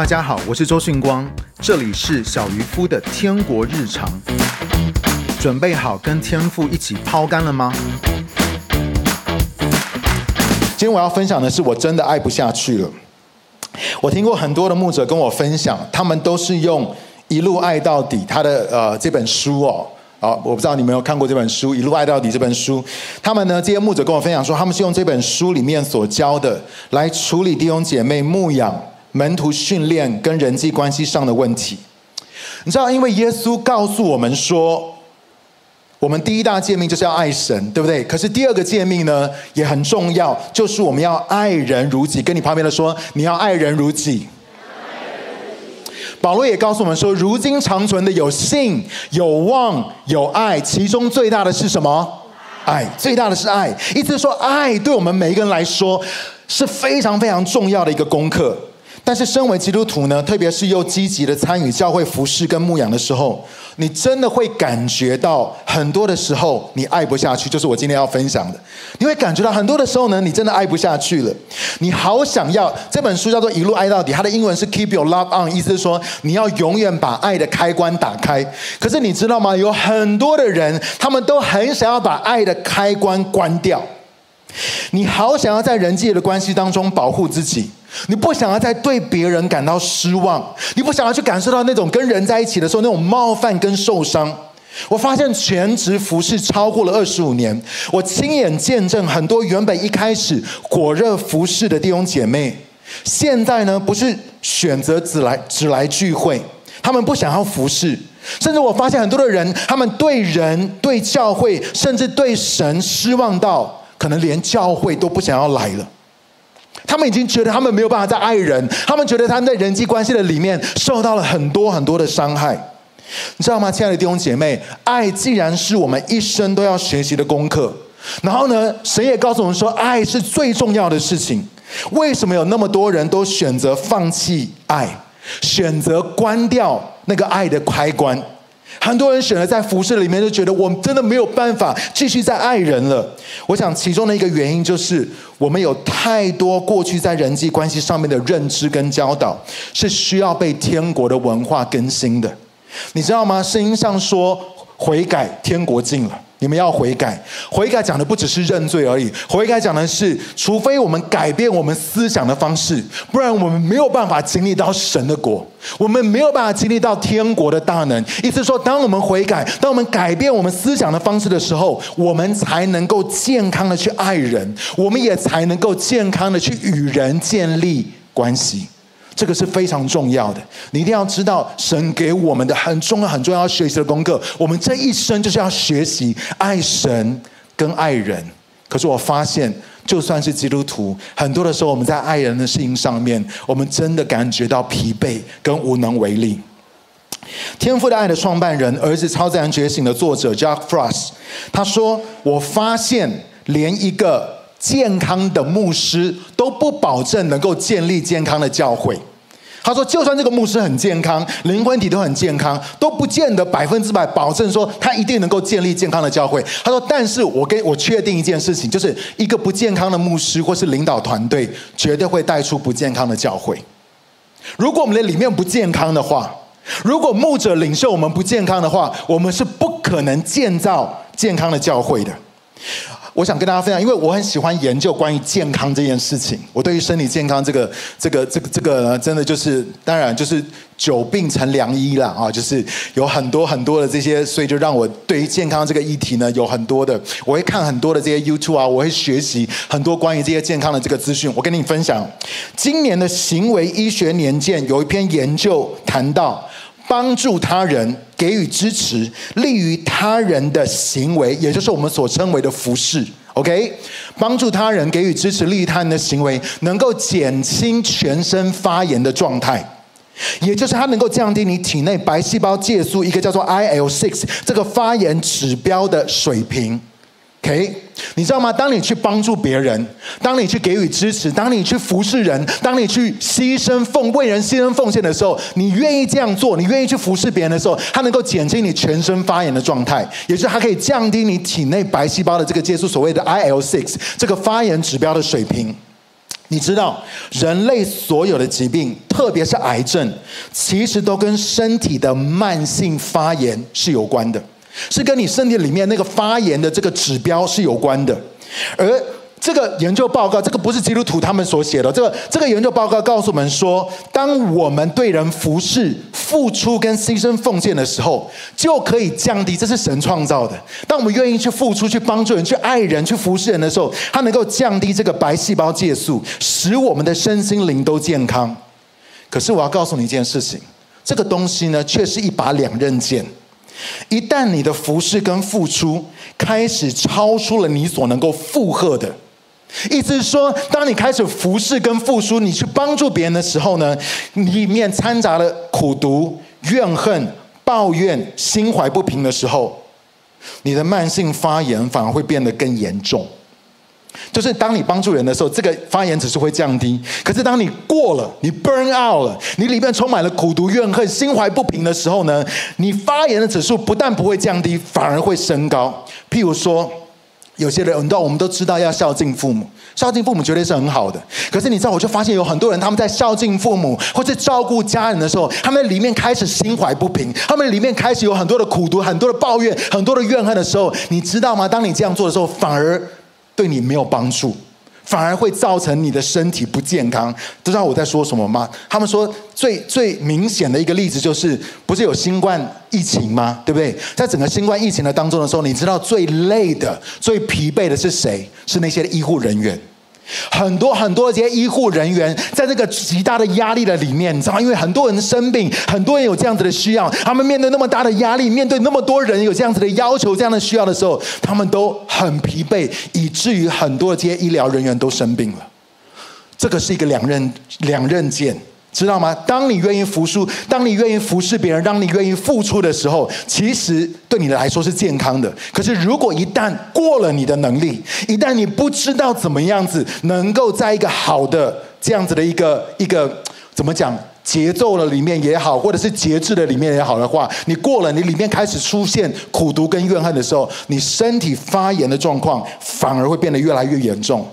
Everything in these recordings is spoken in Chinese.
大家好，我是周迅光，这里是小渔夫的天国日常。准备好跟天父一起抛竿了吗？今天我要分享的是，我真的爱不下去了。我听过很多的牧者跟我分享，他们都是用一路爱到底他的呃这本书哦，啊，我不知道你们有没有看过这本书《一路爱到底》这本书。他们呢，这些牧者跟我分享说，他们是用这本书里面所教的来处理弟兄姐妹牧养。门徒训练跟人际关系上的问题，你知道，因为耶稣告诉我们说，我们第一大诫命就是要爱神，对不对？可是第二个诫命呢也很重要，就是我们要爱人如己。跟你旁边的说，你要爱人如己。保罗也告诉我们说，如今长存的有信、有望、有爱，其中最大的是什么？爱，最大的是爱。意思是说，爱对我们每一个人来说是非常非常重要的一个功课。但是，身为基督徒呢，特别是又积极的参与教会服事跟牧养的时候，你真的会感觉到很多的时候你爱不下去，就是我今天要分享的。你会感觉到很多的时候呢，你真的爱不下去了。你好想要这本书叫做《一路爱到底》，它的英文是 “Keep Your Love On”，意思是说你要永远把爱的开关打开。可是你知道吗？有很多的人，他们都很想要把爱的开关关掉。你好想要在人际的关系当中保护自己。你不想要再对别人感到失望，你不想要去感受到那种跟人在一起的时候那种冒犯跟受伤。我发现全职服饰超过了二十五年，我亲眼见证很多原本一开始火热服饰的弟兄姐妹，现在呢不是选择只来只来聚会，他们不想要服饰，甚至我发现很多的人，他们对人、对教会，甚至对神失望到，可能连教会都不想要来了。他们已经觉得他们没有办法再爱人，他们觉得他们在人际关系的里面受到了很多很多的伤害，你知道吗，亲爱的弟兄姐妹？爱既然是我们一生都要学习的功课，然后呢，神也告诉我们说，爱是最重要的事情。为什么有那么多人都选择放弃爱，选择关掉那个爱的开关？很多人选择在服饰里面，就觉得我们真的没有办法继续再爱人了。我想其中的一个原因就是，我们有太多过去在人际关系上面的认知跟教导，是需要被天国的文化更新的。你知道吗？圣经上说，悔改，天国近了。你们要悔改，悔改讲的不只是认罪而已，悔改讲的是，除非我们改变我们思想的方式，不然我们没有办法经历到神的国，我们没有办法经历到天国的大能。意思说，当我们悔改，当我们改变我们思想的方式的时候，我们才能够健康的去爱人，我们也才能够健康的去与人建立关系。这个是非常重要的，你一定要知道，神给我们的很重要、很重要要学习的功课。我们这一生就是要学习爱神跟爱人。可是我发现，就算是基督徒，很多的时候我们在爱人的事情上面，我们真的感觉到疲惫跟无能为力。天赋的爱的创办人，儿子超自然觉醒的作者 Jack Frost，他说：“我发现连一个健康的牧师都不保证能够建立健康的教会。”他说：“就算这个牧师很健康，灵魂体都很健康，都不见得百分之百保证说他一定能够建立健康的教会。”他说：“但是我跟我确定一件事情，就是一个不健康的牧师或是领导团队，绝对会带出不健康的教会。如果我们的里面不健康的话，如果牧者领袖我们不健康的话，我们是不可能建造健康的教会的。”我想跟大家分享，因为我很喜欢研究关于健康这件事情。我对于身体健康这个、这个、这个、这个呢，真的就是，当然就是久病成良医了啊！就是有很多很多的这些，所以就让我对于健康这个议题呢，有很多的，我会看很多的这些 YouTube 啊，我会学习很多关于这些健康的这个资讯。我跟你分享，今年的行为医学年鉴有一篇研究谈到。帮助他人，给予支持，利于他人的行为，也就是我们所称为的服饰。OK，帮助他人，给予支持，利于他人的行为，能够减轻全身发炎的状态，也就是它能够降低你体内白细胞介素一个叫做 IL-6 这个发炎指标的水平。OK，你知道吗？当你去帮助别人，当你去给予支持，当你去服侍人，当你去牺牲奉为人牺牲奉献的时候，你愿意这样做，你愿意去服侍别人的时候，它能够减轻你全身发炎的状态，也就是它可以降低你体内白细胞的这个接触，所谓的 IL-6 这个发炎指标的水平。你知道，人类所有的疾病，特别是癌症，其实都跟身体的慢性发炎是有关的，是跟你身体里面那个发炎的这个指标是有关的，而。这个研究报告，这个不是基督徒他们所写的。这个这个研究报告告诉我们说，当我们对人服侍、付出跟牺牲奉献的时候，就可以降低。这是神创造的。当我们愿意去付出、去帮助人、去爱人、去服侍人的时候，它能够降低这个白细胞介素，使我们的身心灵都健康。可是我要告诉你一件事情，这个东西呢，却是一把两刃剑。一旦你的服侍跟付出开始超出了你所能够负荷的。意思是说，当你开始服侍跟付出，你去帮助别人的时候呢，里面掺杂了苦毒、怨恨、抱怨、心怀不平的时候，你的慢性发炎反而会变得更严重。就是当你帮助人的时候，这个发言指数会降低；可是当你过了，你 burn out 了，你里面充满了苦毒、怨恨、心怀不平的时候呢，你发言的指数不但不会降低，反而会升高。譬如说。有些人，你知道，我们都知道要孝敬父母，孝敬父母绝对是很好的。可是你知道，我就发现有很多人，他们在孝敬父母或者照顾家人的时候，他们里面开始心怀不平，他们里面开始有很多的苦毒、很多的抱怨、很多的怨恨的时候，你知道吗？当你这样做的时候，反而对你没有帮助。反而会造成你的身体不健康，知道我在说什么吗？他们说最最明显的一个例子就是，不是有新冠疫情吗？对不对？在整个新冠疫情的当中的时候，你知道最累的、最疲惫的是谁？是那些医护人员。很多很多这些医护人员在这个极大的压力的里面，你知道吗？因为很多人生病，很多人有这样子的需要，他们面对那么大的压力，面对那么多人有这样子的要求、这样的需要的时候，他们都很疲惫，以至于很多的这些医疗人员都生病了。这个是一个两刃两刃剑。知道吗？当你愿意服输，当你愿意服侍别人，当你愿意付出的时候，其实对你来说是健康的。可是，如果一旦过了你的能力，一旦你不知道怎么样子能够在一个好的这样子的一个一个怎么讲节奏的里面也好，或者是节制的里面也好的话，你过了，你里面开始出现苦毒跟怨恨的时候，你身体发炎的状况反而会变得越来越严重。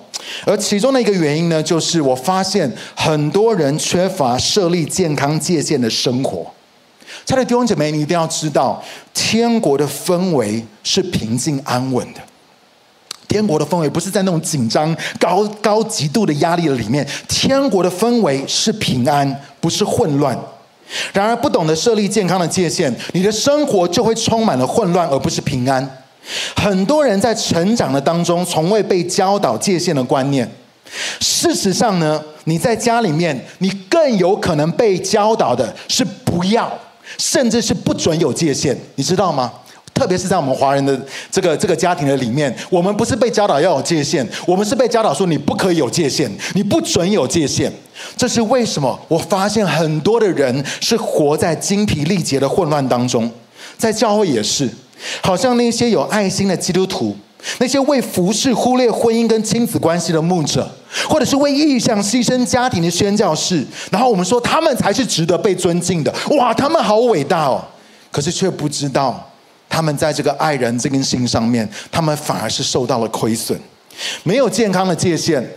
而其中的一个原因呢，就是我发现很多人缺乏设立健康界限的生活。亲爱的弟兄姐妹，你一定要知道，天国的氛围是平静安稳的。天国的氛围不是在那种紧张、高高极度的压力的里面。天国的氛围是平安，不是混乱。然而，不懂得设立健康的界限，你的生活就会充满了混乱，而不是平安。很多人在成长的当中，从未被教导界限的观念。事实上呢，你在家里面，你更有可能被教导的是不要，甚至是不准有界限，你知道吗？特别是在我们华人的这个这个家庭的里面，我们不是被教导要有界限，我们是被教导说你不可以有界限，你不准有界限。这是为什么？我发现很多的人是活在精疲力竭的混乱当中，在教会也是。好像那些有爱心的基督徒，那些为服侍忽略婚姻跟亲子关系的牧者，或者是为异象牺牲家庭的宣教士，然后我们说他们才是值得被尊敬的。哇，他们好伟大哦！可是却不知道，他们在这个爱人这根心上面，他们反而是受到了亏损。没有健康的界限，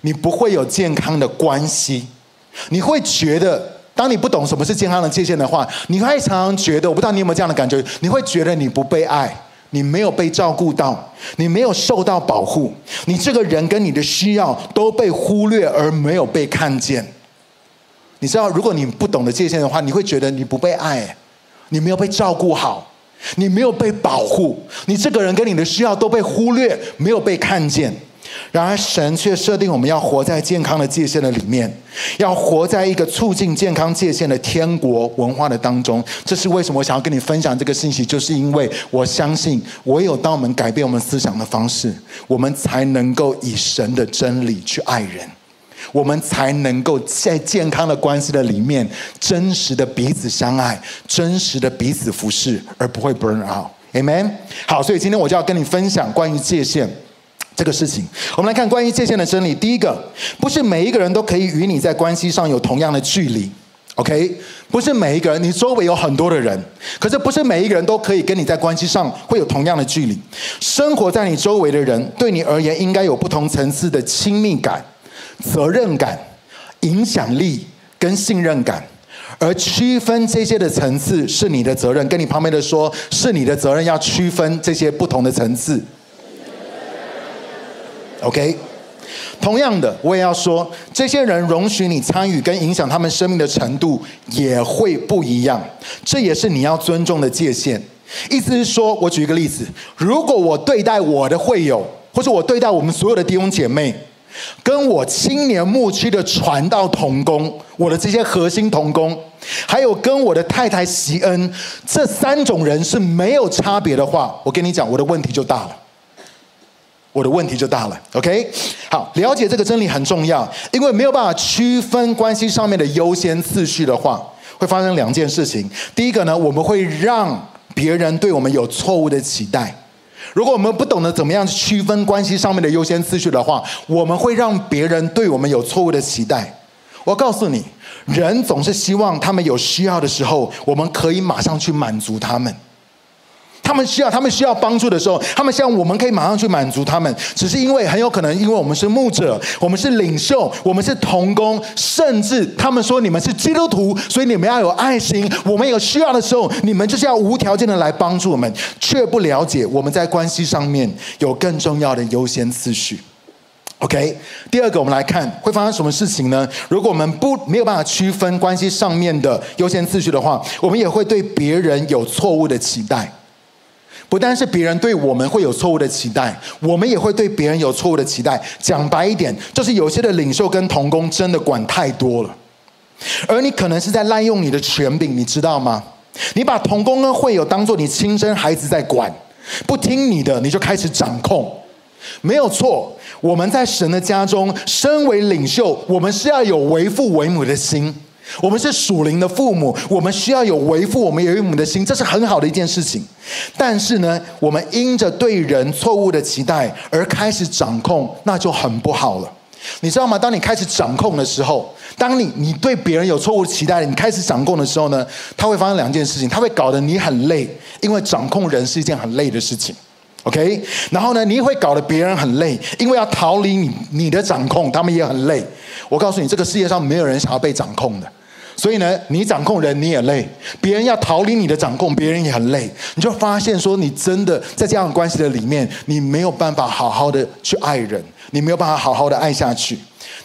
你不会有健康的关系，你会觉得。当你不懂什么是健康的界限的话，你会常常觉得，我不知道你有没有这样的感觉，你会觉得你不被爱，你没有被照顾到，你没有受到保护，你这个人跟你的需要都被忽略而没有被看见。你知道，如果你不懂得界限的话，你会觉得你不被爱，你没有被照顾好，你没有被保护，你这个人跟你的需要都被忽略，没有被看见。然而，神却设定我们要活在健康的界限的里面，要活在一个促进健康界限的天国文化的当中。这是为什么我想要跟你分享这个信息，就是因为我相信，唯有当我们改变我们思想的方式，我们才能够以神的真理去爱人，我们才能够在健康的关系的里面，真实的彼此相爱，真实的彼此服侍，而不会 burn out。Amen。好，所以今天我就要跟你分享关于界限。这个事情，我们来看关于界限的真理。第一个，不是每一个人都可以与你在关系上有同样的距离，OK？不是每一个人，你周围有很多的人，可是不是每一个人都可以跟你在关系上会有同样的距离。生活在你周围的人，对你而言应该有不同层次的亲密感。责任感、影响力跟信任感。而区分这些的层次是你的责任，跟你旁边的说，是你的责任要区分这些不同的层次。OK，同样的，我也要说，这些人容许你参与跟影响他们生命的程度也会不一样，这也是你要尊重的界限。意思是说，我举一个例子，如果我对待我的会友，或者我对待我们所有的弟兄姐妹，跟我青年牧区的传道同工，我的这些核心同工，还有跟我的太太席恩，这三种人是没有差别的话，我跟你讲，我的问题就大了。我的问题就大了。OK，好，了解这个真理很重要，因为没有办法区分关系上面的优先次序的话，会发生两件事情。第一个呢，我们会让别人对我们有错误的期待。如果我们不懂得怎么样区分关系上面的优先次序的话，我们会让别人对我们有错误的期待。我告诉你，人总是希望他们有需要的时候，我们可以马上去满足他们。他们需要，他们需要帮助的时候，他们希望我们可以马上去满足他们。只是因为很有可能，因为我们是牧者，我们是领袖，我们是同工，甚至他们说你们是基督徒，所以你们要有爱心。我们有需要的时候，你们就是要无条件的来帮助我们，却不了解我们在关系上面有更重要的优先次序。OK，第二个，我们来看会发生什么事情呢？如果我们不没有办法区分关系上面的优先次序的话，我们也会对别人有错误的期待。不单是别人对我们会有错误的期待，我们也会对别人有错误的期待。讲白一点，就是有些的领袖跟同工真的管太多了，而你可能是在滥用你的权柄，你知道吗？你把同工跟会友当做你亲生孩子在管，不听你的，你就开始掌控。没有错，我们在神的家中，身为领袖，我们是要有为父为母的心。我们是属灵的父母，我们需要有为父，我们有为母的心，这是很好的一件事情。但是呢，我们因着对人错误的期待而开始掌控，那就很不好了。你知道吗？当你开始掌控的时候，当你你对别人有错误期待，你开始掌控的时候呢，它会发生两件事情，它会搞得你很累，因为掌控人是一件很累的事情。OK，然后呢，你也会搞得别人很累，因为要逃离你你的掌控，他们也很累。我告诉你，这个世界上没有人想要被掌控的。所以呢，你掌控人你也累，别人要逃离你的掌控，别人也很累。你就发现说，你真的在这样的关系的里面，你没有办法好好的去爱人，你没有办法好好的爱下去。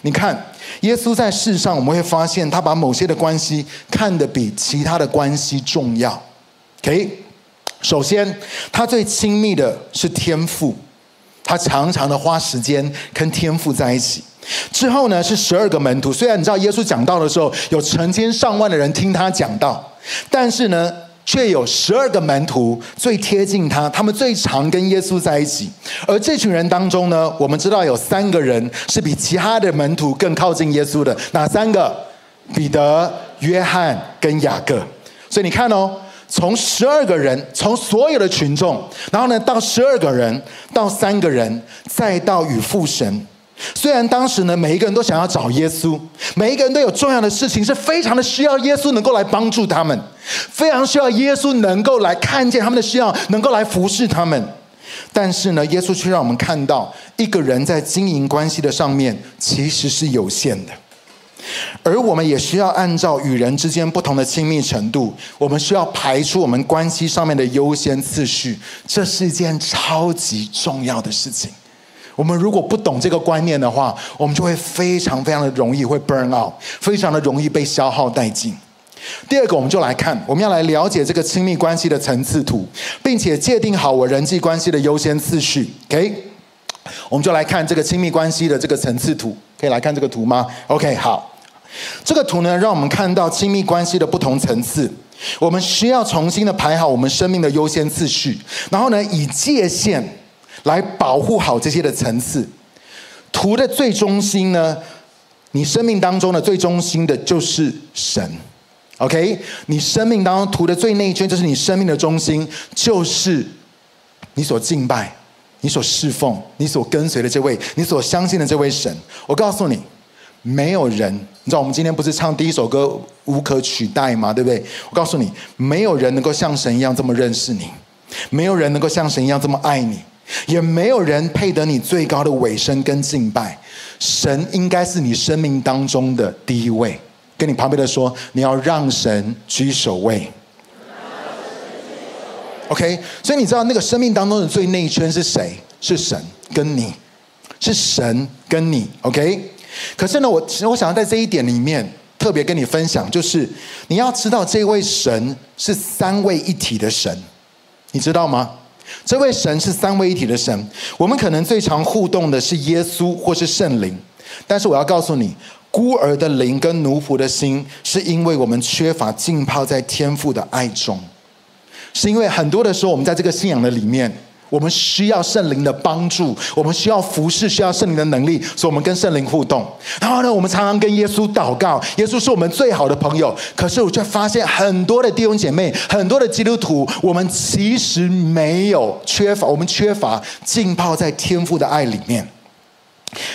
你看，耶稣在世上，我们会发现他把某些的关系看得比其他的关系重要。OK，首先他最亲密的是天父，他常常的花时间跟天父在一起。之后呢，是十二个门徒。虽然你知道耶稣讲道的时候有成千上万的人听他讲道，但是呢，却有十二个门徒最贴近他，他们最常跟耶稣在一起。而这群人当中呢，我们知道有三个人是比其他的门徒更靠近耶稣的。哪三个？彼得、约翰跟雅各。所以你看哦，从十二个人，从所有的群众，然后呢，到十二个人，到三个人，再到与父神。虽然当时呢，每一个人都想要找耶稣，每一个人都有重要的事情，是非常的需要耶稣能够来帮助他们，非常需要耶稣能够来看见他们的需要，能够来服侍他们。但是呢，耶稣却让我们看到，一个人在经营关系的上面其实是有限的，而我们也需要按照与人之间不同的亲密程度，我们需要排出我们关系上面的优先次序，这是一件超级重要的事情。我们如果不懂这个观念的话，我们就会非常非常的容易会 burn out，非常的容易被消耗殆尽。第二个，我们就来看，我们要来了解这个亲密关系的层次图，并且界定好我人际关系的优先次序。OK，我们就来看这个亲密关系的这个层次图，可以来看这个图吗？OK，好，这个图呢，让我们看到亲密关系的不同层次。我们需要重新的排好我们生命的优先次序，然后呢，以界限。来保护好这些的层次，图的最中心呢，你生命当中的最中心的就是神，OK？你生命当中图的最内圈就是你生命的中心，就是你所敬拜、你所侍奉、你所跟随的这位、你所相信的这位神。我告诉你，没有人，你知道我们今天不是唱第一首歌无可取代吗？对不对？我告诉你，没有人能够像神一样这么认识你，没有人能够像神一样这么爱你。也没有人配得你最高的委身跟敬拜。神应该是你生命当中的第一位。跟你旁边的说，你要让神居首位。OK，所以你知道那个生命当中的最内圈是谁？是神跟你，是神跟你。OK，可是呢，我其实我想要在这一点里面特别跟你分享，就是你要知道这位神是三位一体的神，你知道吗？这位神是三位一体的神。我们可能最常互动的是耶稣或是圣灵，但是我要告诉你，孤儿的灵跟奴仆的心，是因为我们缺乏浸泡在天父的爱中。是因为很多的时候，我们在这个信仰的里面，我们需要圣灵的帮助，我们需要服侍，需要圣灵的能力，所以我们跟圣灵互动。然后呢，我们常常跟耶稣祷告，耶稣是我们最好的朋友。可是我却发现很多的弟兄姐妹，很多的基督徒，我们其实没有缺乏，我们缺乏浸泡在天父的爱里面。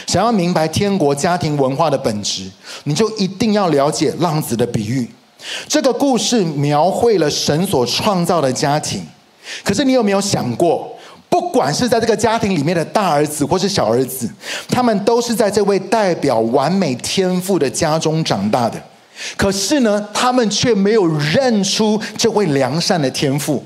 想要明白天国家庭文化的本质，你就一定要了解浪子的比喻。这个故事描绘了神所创造的家庭，可是你有没有想过，不管是在这个家庭里面的大儿子或是小儿子，他们都是在这位代表完美天赋的家中长大的，可是呢，他们却没有认出这位良善的天赋。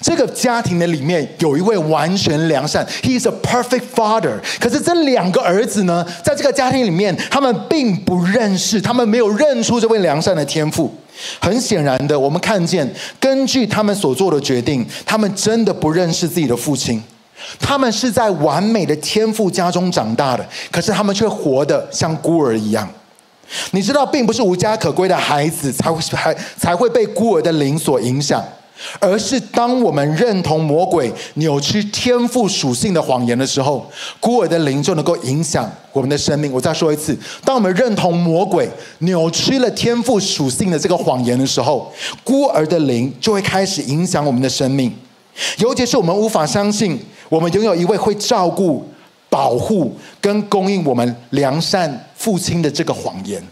这个家庭的里面有一位完全良善，He is a perfect father。可是这两个儿子呢，在这个家庭里面，他们并不认识，他们没有认出这位良善的天父。很显然的，我们看见，根据他们所做的决定，他们真的不认识自己的父亲。他们是在完美的天父家中长大的，可是他们却活得像孤儿一样。你知道，并不是无家可归的孩子才会还才会被孤儿的灵所影响。而是当我们认同魔鬼扭曲天赋属性的谎言的时候，孤儿的灵就能够影响我们的生命。我再说一次，当我们认同魔鬼扭曲了天赋属性的这个谎言的时候，孤儿的灵就会开始影响我们的生命。尤其是我们无法相信，我们拥有一位会照顾、保护跟供应我们良善父亲的这个谎言，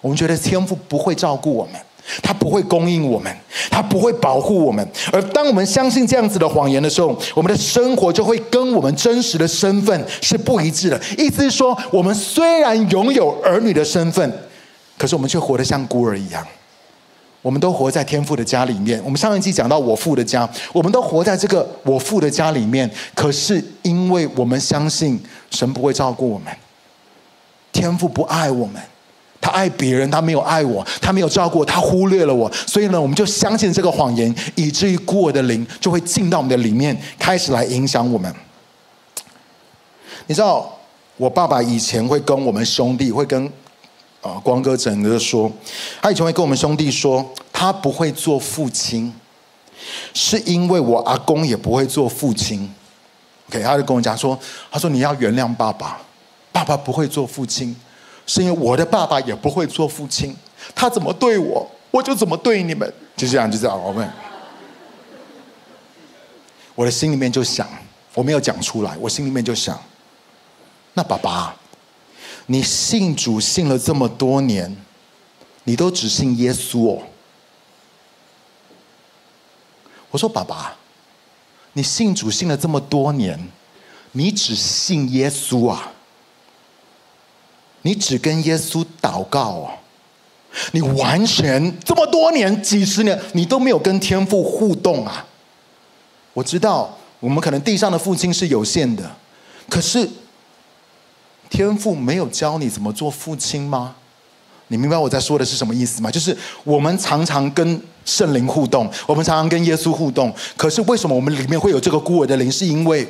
我们觉得天赋不会照顾我们。他不会供应我们，他不会保护我们。而当我们相信这样子的谎言的时候，我们的生活就会跟我们真实的身份是不一致的。意思是说，我们虽然拥有儿女的身份，可是我们却活得像孤儿一样。我们都活在天父的家里面。我们上一季讲到我父的家，我们都活在这个我父的家里面。可是因为我们相信神不会照顾我们，天父不爱我们。他爱别人，他没有爱我，他没有照顾我，他忽略了我，所以呢，我们就相信这个谎言，以至于孤儿的灵就会进到我们的里面，开始来影响我们。你知道，我爸爸以前会跟我们兄弟，会跟啊光哥、整哥说，他以前会跟我们兄弟说，他不会做父亲，是因为我阿公也不会做父亲。OK，他就跟我讲说，他说你要原谅爸爸，爸爸不会做父亲。是因为我的爸爸也不会做父亲，他怎么对我，我就怎么对你们，就这样，就这样。我问，我的心里面就想，我没有讲出来，我心里面就想，那爸爸，你信主信了这么多年，你都只信耶稣哦。我说爸爸，你信主信了这么多年，你只信耶稣啊？你只跟耶稣祷告哦，你完全这么多年、几十年，你都没有跟天父互动啊！我知道我们可能地上的父亲是有限的，可是天父没有教你怎么做父亲吗？你明白我在说的是什么意思吗？就是我们常常跟圣灵互动，我们常常跟耶稣互动，可是为什么我们里面会有这个孤儿的灵？是因为。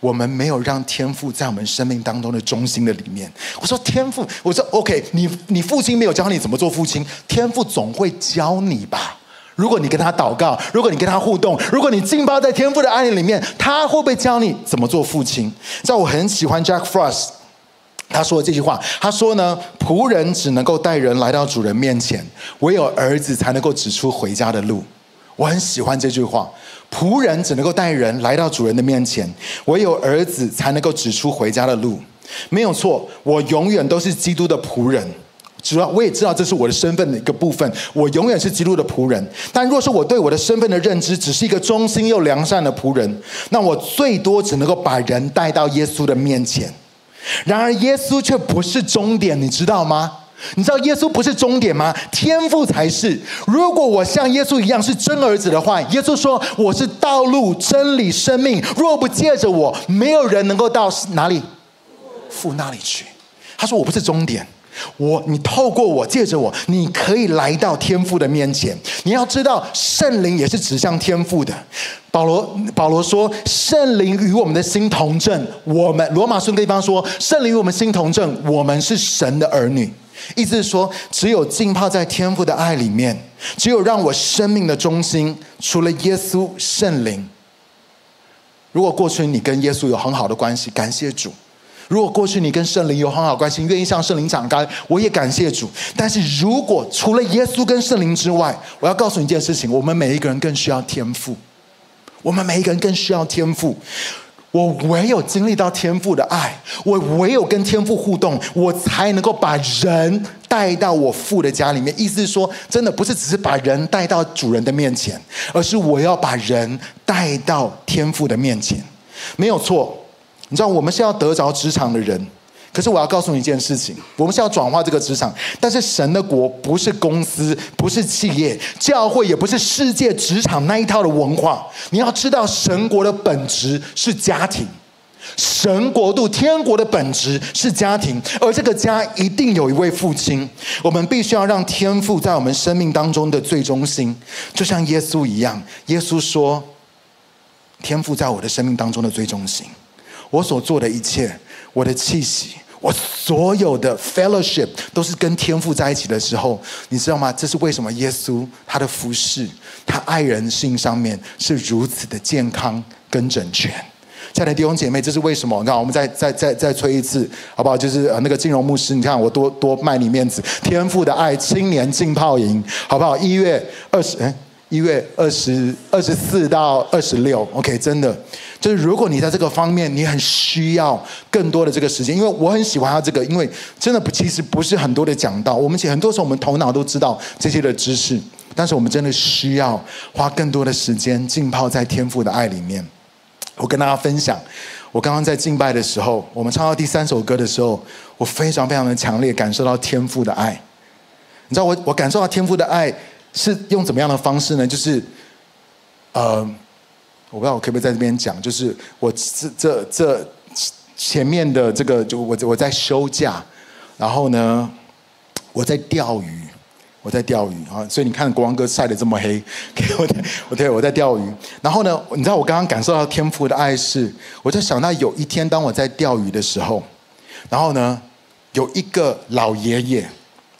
我们没有让天赋在我们生命当中的中心的里面。我说天赋，我说 OK，你你父亲没有教你怎么做父亲，天赋总会教你吧？如果你跟他祷告，如果你跟他互动，如果你浸泡在天赋的爱里面，他会不会教你怎么做父亲？在我很喜欢 Jack Frost，他说的这句话，他说呢，仆人只能够带人来到主人面前，唯有儿子才能够指出回家的路。我很喜欢这句话。仆人只能够带人来到主人的面前，唯有儿子才能够指出回家的路。没有错，我永远都是基督的仆人。主要我也知道这是我的身份的一个部分，我永远是基督的仆人。但若是我对我的身份的认知只是一个忠心又良善的仆人，那我最多只能够把人带到耶稣的面前。然而耶稣却不是终点，你知道吗？你知道耶稣不是终点吗？天父才是。如果我像耶稣一样是真儿子的话，耶稣说我是道路、真理、生命。若不借着我，没有人能够到哪里？父那里去。他说我不是终点。我，你透过我，借着我，你可以来到天父的面前。你要知道，圣灵也是指向天父的。保罗保罗说，圣灵与我们的心同证。我们罗马书的地方说，圣灵与我们心同证，我们是神的儿女。意思是说，只有浸泡在天父的爱里面，只有让我生命的中心，除了耶稣圣灵。如果过去你跟耶稣有很好的关系，感谢主。如果过去你跟圣灵有很好关系，愿意向圣灵敞开，我也感谢主。但是如果除了耶稣跟圣灵之外，我要告诉你一件事情：我们每一个人更需要天赋。我们每一个人更需要天赋。我唯有经历到天父的爱，我唯有跟天父互动，我才能够把人带到我父的家里面。意思是说，真的不是只是把人带到主人的面前，而是我要把人带到天父的面前。没有错。你知道我们是要得着职场的人，可是我要告诉你一件事情：我们是要转化这个职场。但是神的国不是公司，不是企业，教会也不是世界职场那一套的文化。你要知道，神国的本质是家庭，神国度天国的本质是家庭，而这个家一定有一位父亲。我们必须要让天父在我们生命当中的最中心，就像耶稣一样。耶稣说：“天父在我的生命当中的最中心。”我所做的一切，我的气息，我所有的 fellowship 都是跟天父在一起的时候，你知道吗？这是为什么耶稣他的服侍，他爱人性上面是如此的健康跟整全。亲爱的弟兄姐妹，这是为什么？你看，我们再再再再吹一次，好不好？就是呃，那个金融牧师，你看我多多卖你面子，天父的爱青年浸泡营，好不好？一月二十，哎，一月二十二十四到二十六，OK，真的。就是如果你在这个方面，你很需要更多的这个时间，因为我很喜欢他这个，因为真的不，其实不是很多的讲道。我们其实很多时候我们头脑都知道这些的知识，但是我们真的需要花更多的时间浸泡在天赋的爱里面。我跟大家分享，我刚刚在敬拜的时候，我们唱到第三首歌的时候，我非常非常的强烈感受到天赋的爱。你知道我我感受到天赋的爱是用怎么样的方式呢？就是，呃。我不知道我可不可以在这边讲，就是我这这这前面的这个，就我我在休假，然后呢，我在钓鱼，我在钓鱼啊，所以你看国王哥晒得这么黑，我我对我在钓鱼，然后呢，你知道我刚刚感受到天父的爱是，我就想到有一天当我在钓鱼的时候，然后呢，有一个老爷爷，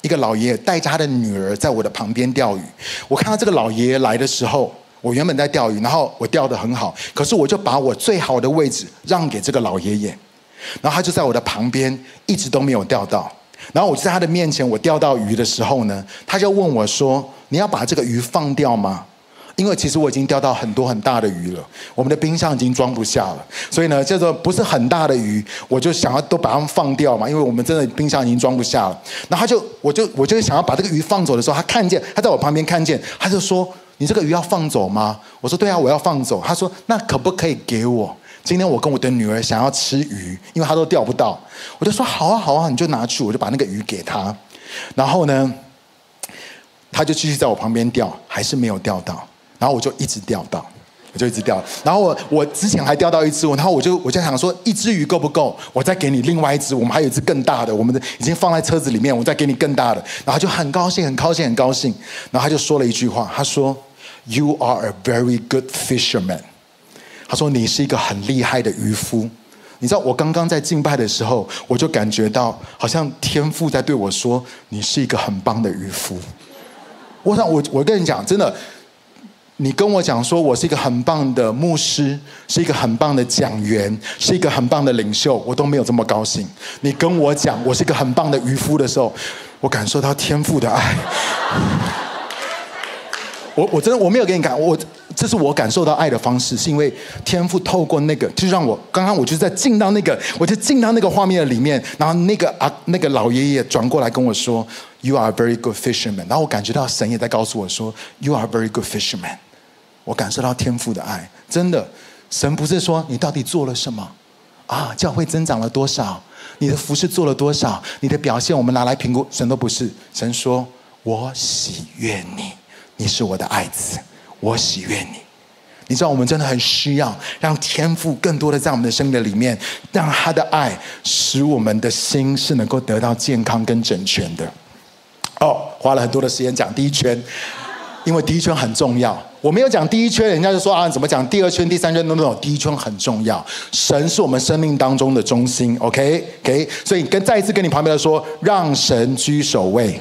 一个老爷爷带着他的女儿在我的旁边钓鱼，我看到这个老爷爷来的时候。我原本在钓鱼，然后我钓得很好，可是我就把我最好的位置让给这个老爷爷，然后他就在我的旁边，一直都没有钓到。然后我就在他的面前，我钓到鱼的时候呢，他就问我说：“你要把这个鱼放掉吗？”因为其实我已经钓到很多很大的鱼了，我们的冰箱已经装不下了，所以呢，叫做不是很大的鱼，我就想要都把它们放掉嘛，因为我们真的冰箱已经装不下了。然后他就，我就，我就想要把这个鱼放走的时候，他看见，他在我旁边看见，他就说。你这个鱼要放走吗？我说对啊，我要放走。他说那可不可以给我？今天我跟我的女儿想要吃鱼，因为她都钓不到。我就说好啊好啊，你就拿去，我就把那个鱼给他。然后呢，他就继续在我旁边钓，还是没有钓到。然后我就一直钓到，我就一直钓。然后我我之前还钓到一只，然后我就我就想说一只鱼够不够？我再给你另外一只，我们还有一只更大的，我们的已经放在车子里面，我再给你更大的。然后他就很高兴，很高兴，很高兴。然后他就说了一句话，他说。You are a very good fisherman。他说你是一个很厉害的渔夫。你知道我刚刚在敬拜的时候，我就感觉到好像天父在对我说：“你是一个很棒的渔夫。”我想我我跟你讲，真的，你跟我讲说我是一个很棒的牧师，是一个很棒的讲员，是一个很棒的领袖，我都没有这么高兴。你跟我讲我是一个很棒的渔夫的时候，我感受到天父的爱。我我真的我没有给你看，我这是我感受到爱的方式，是因为天父透过那个，就让我刚刚我就在进到那个，我就进到那个画面的里面，然后那个啊那个老爷爷转过来跟我说，You are a very good fisherman。然后我感觉到神也在告诉我说，You are a very good fisherman。我感受到天父的爱，真的，神不是说你到底做了什么？啊，教会增长了多少，你的服事做了多少，你的表现我们拿来评估，神都不是，神说我喜悦你，你是我的爱子。我喜悦你，你知道我们真的很需要让天赋更多的在我们的生命的里面，让他的爱使我们的心是能够得到健康跟整全的。哦，花了很多的时间讲第一圈，因为第一圈很重要。我没有讲第一圈，人家就说啊，怎么讲第二圈、第三圈都没有，第一圈很重要。神是我们生命当中的中心，OK OK 所以跟再一次跟你旁边的说，让神居首位。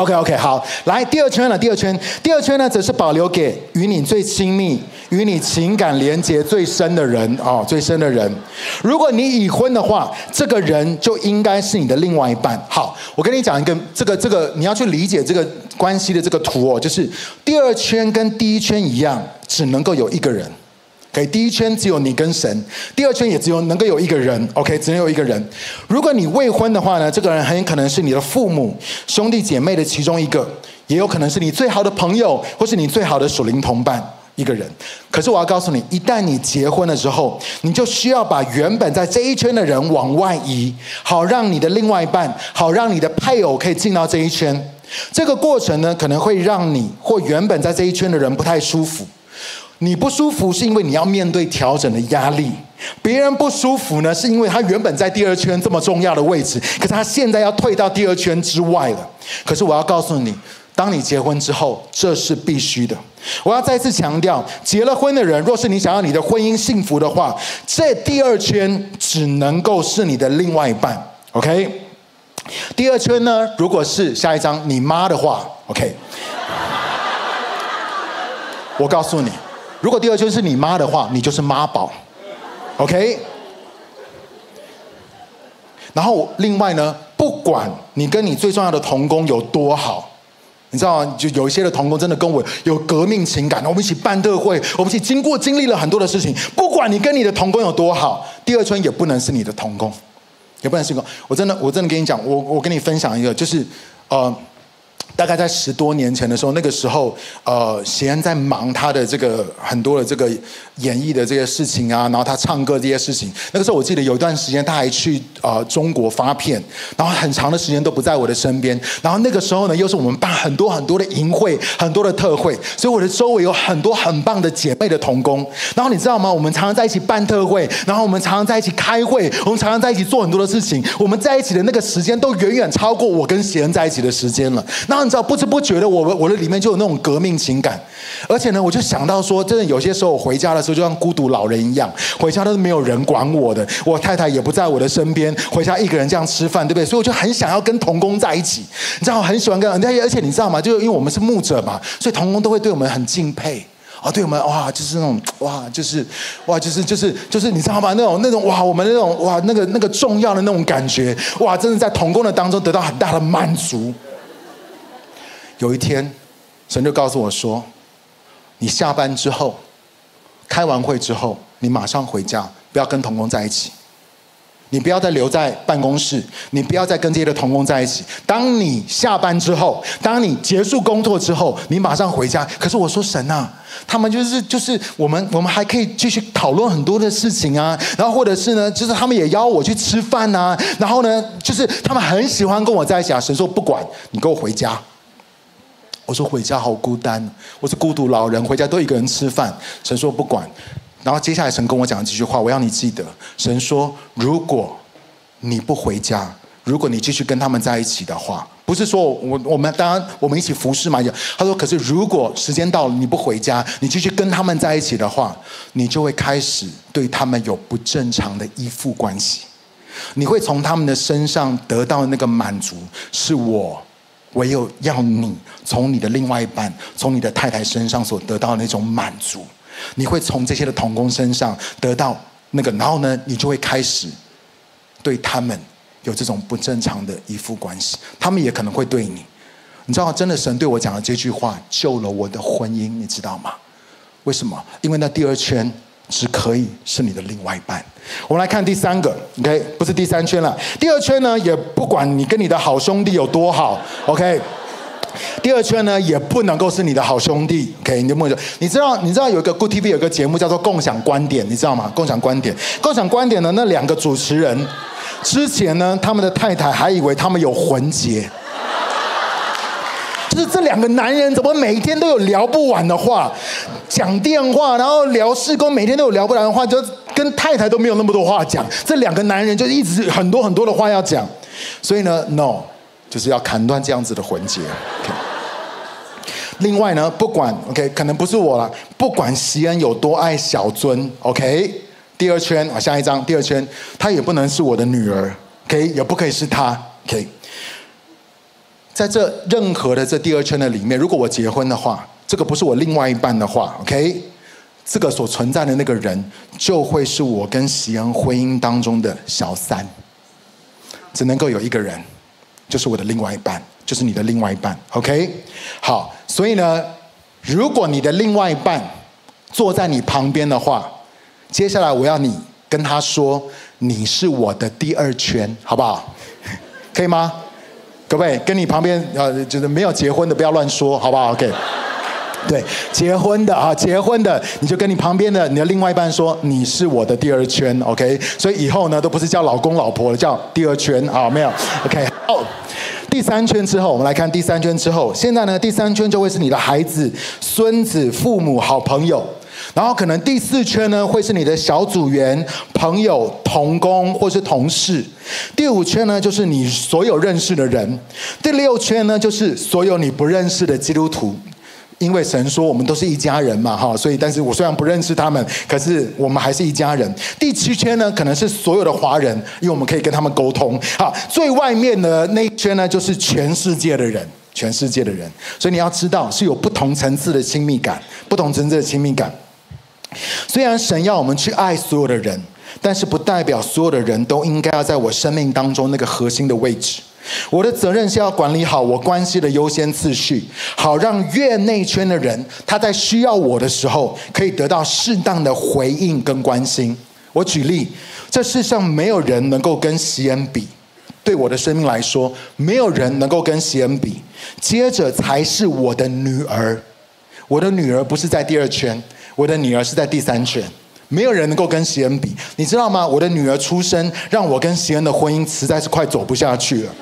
OK OK 好，来第二圈了。第二圈，第二圈呢，则是保留给与你最亲密、与你情感连接最深的人哦，最深的人。如果你已婚的话，这个人就应该是你的另外一半。好，我跟你讲一个，这个这个你要去理解这个关系的这个图哦，就是第二圈跟第一圈一样，只能够有一个人。OK，第一圈只有你跟神，第二圈也只有能够有一个人。OK，只能有一个人。如果你未婚的话呢，这个人很可能是你的父母、兄弟姐妹的其中一个，也有可能是你最好的朋友，或是你最好的属灵同伴一个人。可是我要告诉你，一旦你结婚的时候，你就需要把原本在这一圈的人往外移，好让你的另外一半，好让你的配偶可以进到这一圈。这个过程呢，可能会让你或原本在这一圈的人不太舒服。你不舒服是因为你要面对调整的压力，别人不舒服呢，是因为他原本在第二圈这么重要的位置，可是他现在要退到第二圈之外了。可是我要告诉你，当你结婚之后，这是必须的。我要再次强调，结了婚的人，若是你想要你的婚姻幸福的话，这第二圈只能够是你的另外一半。OK，第二圈呢，如果是下一张你妈的话，OK，我告诉你。如果第二圈是你妈的话，你就是妈宝，OK？然后另外呢，不管你跟你最重要的同工有多好，你知道吗？就有一些的同工真的跟我有革命情感，我们一起办特会，我们一起经过经历了很多的事情。不管你跟你的同工有多好，第二圈也不能是你的同工，也不能是个。我真的，我真的跟你讲，我我跟你分享一个，就是呃。大概在十多年前的时候，那个时候，呃，贤恩在忙他的这个很多的这个演艺的这些事情啊，然后他唱歌这些事情。那个时候我记得有一段时间他还去呃中国发片，然后很长的时间都不在我的身边。然后那个时候呢，又是我们办很多很多的营会，很多的特会，所以我的周围有很多很棒的姐妹的同工。然后你知道吗？我们常常在一起办特会，然后我们常常在一起开会，我们常常在一起做很多的事情。我们在一起的那个时间都远远超过我跟贤恩在一起的时间了。那。你知道不知不觉的，我我的里面就有那种革命情感，而且呢，我就想到说，真的有些时候我回家的时候，就像孤独老人一样，回家都是没有人管我的，我太太也不在我的身边，回家一个人这样吃饭，对不对？所以我就很想要跟童工在一起，你知道，我很喜欢跟，而且你知道吗？就因为我们是牧者嘛，所以童工都会对我们很敬佩啊，对我们哇，就是那种哇，就是哇，就是就是就是你知道吗？那种那种哇，我们那种哇，那个那个重要的那种感觉，哇，真的在童工的当中得到很大的满足。有一天，神就告诉我说：“你下班之后，开完会之后，你马上回家，不要跟同工在一起。你不要再留在办公室，你不要再跟这些的同工在一起。当你下班之后，当你结束工作之后，你马上回家。可是我说神啊，他们就是就是我们我们还可以继续讨论很多的事情啊，然后或者是呢，就是他们也邀我去吃饭啊，然后呢，就是他们很喜欢跟我在一起啊。神说不管，你给我回家。”我说回家好孤单，我是孤独老人，回家都一个人吃饭。神说不管，然后接下来神跟我讲这句话，我要你记得。神说，如果你不回家，如果你继续跟他们在一起的话，不是说我我们当然我们一起服侍嘛。他说，可是如果时间到了你不回家，你继续跟他们在一起的话，你就会开始对他们有不正常的依附关系，你会从他们的身上得到那个满足，是我。唯有要你从你的另外一半，从你的太太身上所得到的那种满足，你会从这些的童工身上得到那个，然后呢，你就会开始对他们有这种不正常的依附关系，他们也可能会对你。你知道，真的神对我讲的这句话救了我的婚姻，你知道吗？为什么？因为那第二圈只可以是你的另外一半。我们来看第三个，OK，不是第三圈了。第二圈呢，也不管你跟你的好兄弟有多好，OK。第二圈呢，也不能够是你的好兄弟，OK？你的梦想，你知道，你知道有一个 Good TV 有个节目叫做《共享观点》，你知道吗？共享观点，共享观点呢，那两个主持人之前呢，他们的太太还以为他们有魂结，就是这两个男人怎么每天都有聊不完的话，讲电话，然后聊事工，每天都有聊不完的话，就跟太太都没有那么多话讲，这两个男人就一直很多很多的话要讲，所以呢，No。就是要砍断这样子的环节。另外呢，不管 OK，可能不是我了。不管席恩有多爱小尊，OK，第二圈啊，下一张，第二圈，她也不能是我的女儿，OK，也不可以是她，OK。在这任何的这第二圈的里面，如果我结婚的话，这个不是我另外一半的话，OK，这个所存在的那个人就会是我跟锡恩婚姻当中的小三，只能够有一个人。就是我的另外一半，就是你的另外一半，OK？好，所以呢，如果你的另外一半坐在你旁边的话，接下来我要你跟他说，你是我的第二圈，好不好？可以吗？各位，跟你旁边呃，就是没有结婚的不要乱说，好不好？OK？对，结婚的啊，结婚的，你就跟你旁边的你的另外一半说，你是我的第二圈，OK？所以以后呢，都不是叫老公老婆了，叫第二圈，好没有？OK？好。第三圈之后，我们来看第三圈之后。现在呢，第三圈就会是你的孩子、孙子、父母、好朋友。然后可能第四圈呢，会是你的小组员、朋友、同工或是同事。第五圈呢，就是你所有认识的人。第六圈呢，就是所有你不认识的基督徒。因为神说我们都是一家人嘛，哈，所以但是我虽然不认识他们，可是我们还是一家人。第七圈呢，可能是所有的华人，因为我们可以跟他们沟通。好，最外面的那一圈呢，就是全世界的人，全世界的人。所以你要知道，是有不同层次的亲密感，不同层次的亲密感。虽然神要我们去爱所有的人，但是不代表所有的人都应该要在我生命当中那个核心的位置。我的责任是要管理好我关系的优先次序，好让越内圈的人他在需要我的时候可以得到适当的回应跟关心。我举例，这世上没有人能够跟席恩比，对我的生命来说，没有人能够跟席恩比。接着才是我的女儿，我的女儿不是在第二圈，我的女儿是在第三圈。没有人能够跟席恩比，你知道吗？我的女儿出生，让我跟席恩的婚姻实在是快走不下去了。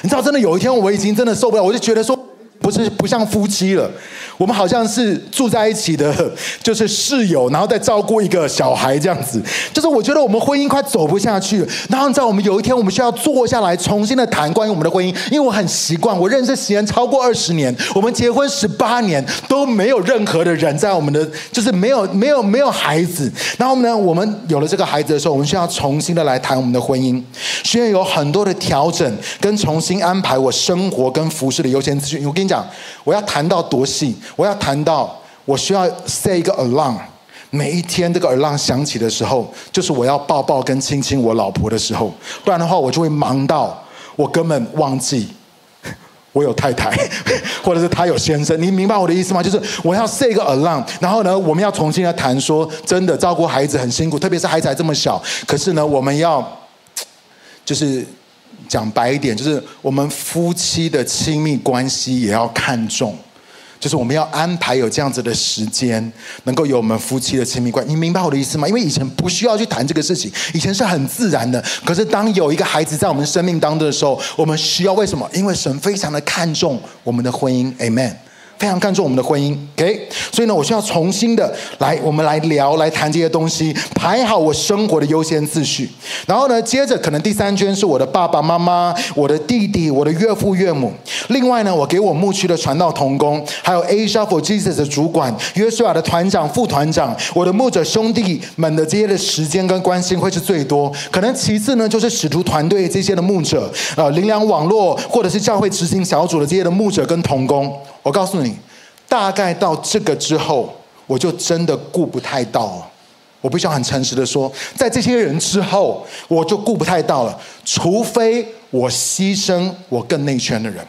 你知道，真的有一天，我已经真的受不了，我就觉得说，不是不像夫妻了。我们好像是住在一起的，就是室友，然后再照顾一个小孩这样子。就是我觉得我们婚姻快走不下去。然后你知道，我们有一天我们需要坐下来重新的谈关于我们的婚姻，因为我很习惯，我认识时间超过二十年，我们结婚十八年都没有任何的人在我们的，就是没有没有没有孩子。然后呢，我们有了这个孩子的时候，我们需要重新的来谈我们的婚姻，需要有很多的调整跟重新安排我生活跟服饰的优先次序。我跟你讲，我要谈到多细。我要谈到，我需要 set 一个 alarm，每一天这个 alarm 响起的时候，就是我要抱抱跟亲亲我老婆的时候，不然的话，我就会忙到我根本忘记 我有太太，或者是他有先生。你明白我的意思吗？就是我要 set 一个 alarm，然后呢，我们要重新来谈说，真的照顾孩子很辛苦，特别是孩子还这么小。可是呢，我们要就是讲白一点，就是我们夫妻的亲密关系也要看重。就是我们要安排有这样子的时间，能够有我们夫妻的亲密关系。你明白我的意思吗？因为以前不需要去谈这个事情，以前是很自然的。可是当有一个孩子在我们生命当中的时候，我们需要为什么？因为神非常的看重我们的婚姻。Amen。非常看重我们的婚姻，OK？所以呢，我需要重新的来，我们来聊，来谈这些东西，排好我生活的优先次序。然后呢，接着可能第三圈是我的爸爸妈妈、我的弟弟、我的岳父岳母。另外呢，我给我牧区的传道同工，还有 Asia for Jesus 的主管、约书亚的团长、副团长，我的牧者兄弟们的这些的时间跟关心会是最多。可能其次呢，就是使徒团队这些的牧者，呃，灵粮网络或者是教会执行小组的这些的牧者跟同工。我告诉你，大概到这个之后，我就真的顾不太到了。我必须要很诚实的说，在这些人之后，我就顾不太到了。除非我牺牲我更内圈的人，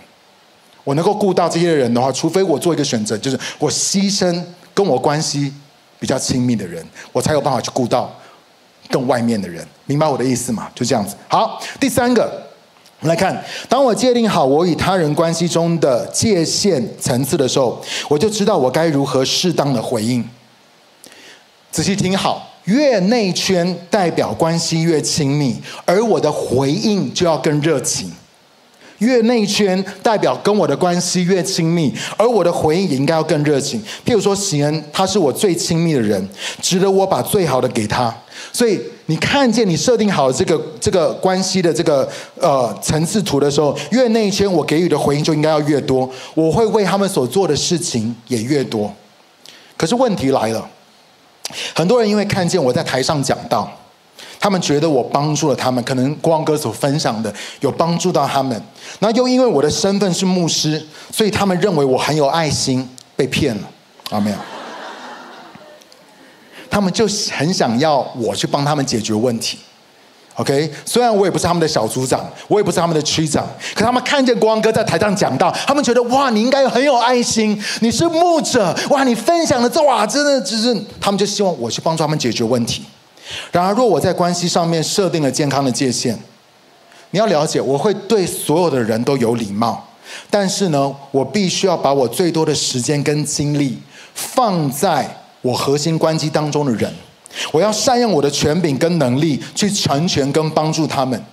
我能够顾到这些人的话，除非我做一个选择，就是我牺牲跟我关系比较亲密的人，我才有办法去顾到更外面的人。明白我的意思吗？就这样子。好，第三个，我们来看，当我界定好我与他人关系中的界限层次的时候，我就知道我该如何适当的回应。仔细听好。越内圈代表关系越亲密，而我的回应就要更热情。越内圈代表跟我的关系越亲密，而我的回应也应该要更热情。譬如说，喜恩他是我最亲密的人，值得我把最好的给他。所以你看见你设定好这个这个关系的这个呃层次图的时候，越内圈我给予的回应就应该要越多，我会为他们所做的事情也越多。可是问题来了。很多人因为看见我在台上讲道，他们觉得我帮助了他们，可能光哥所分享的有帮助到他们。那又因为我的身份是牧师，所以他们认为我很有爱心，被骗了啊？没有，他们就很想要我去帮他们解决问题。OK，虽然我也不是他们的小组长，我也不是他们的区长，可他们看见光哥在台上讲到，他们觉得哇，你应该很有爱心，你是牧者，哇，你分享的这哇，真的就是他们就希望我去帮助他们解决问题。然而，若我在关系上面设定了健康的界限，你要了解，我会对所有的人都有礼貌，但是呢，我必须要把我最多的时间跟精力放在我核心关系当中的人。我要善用我的权柄跟能力去成全跟帮助他们。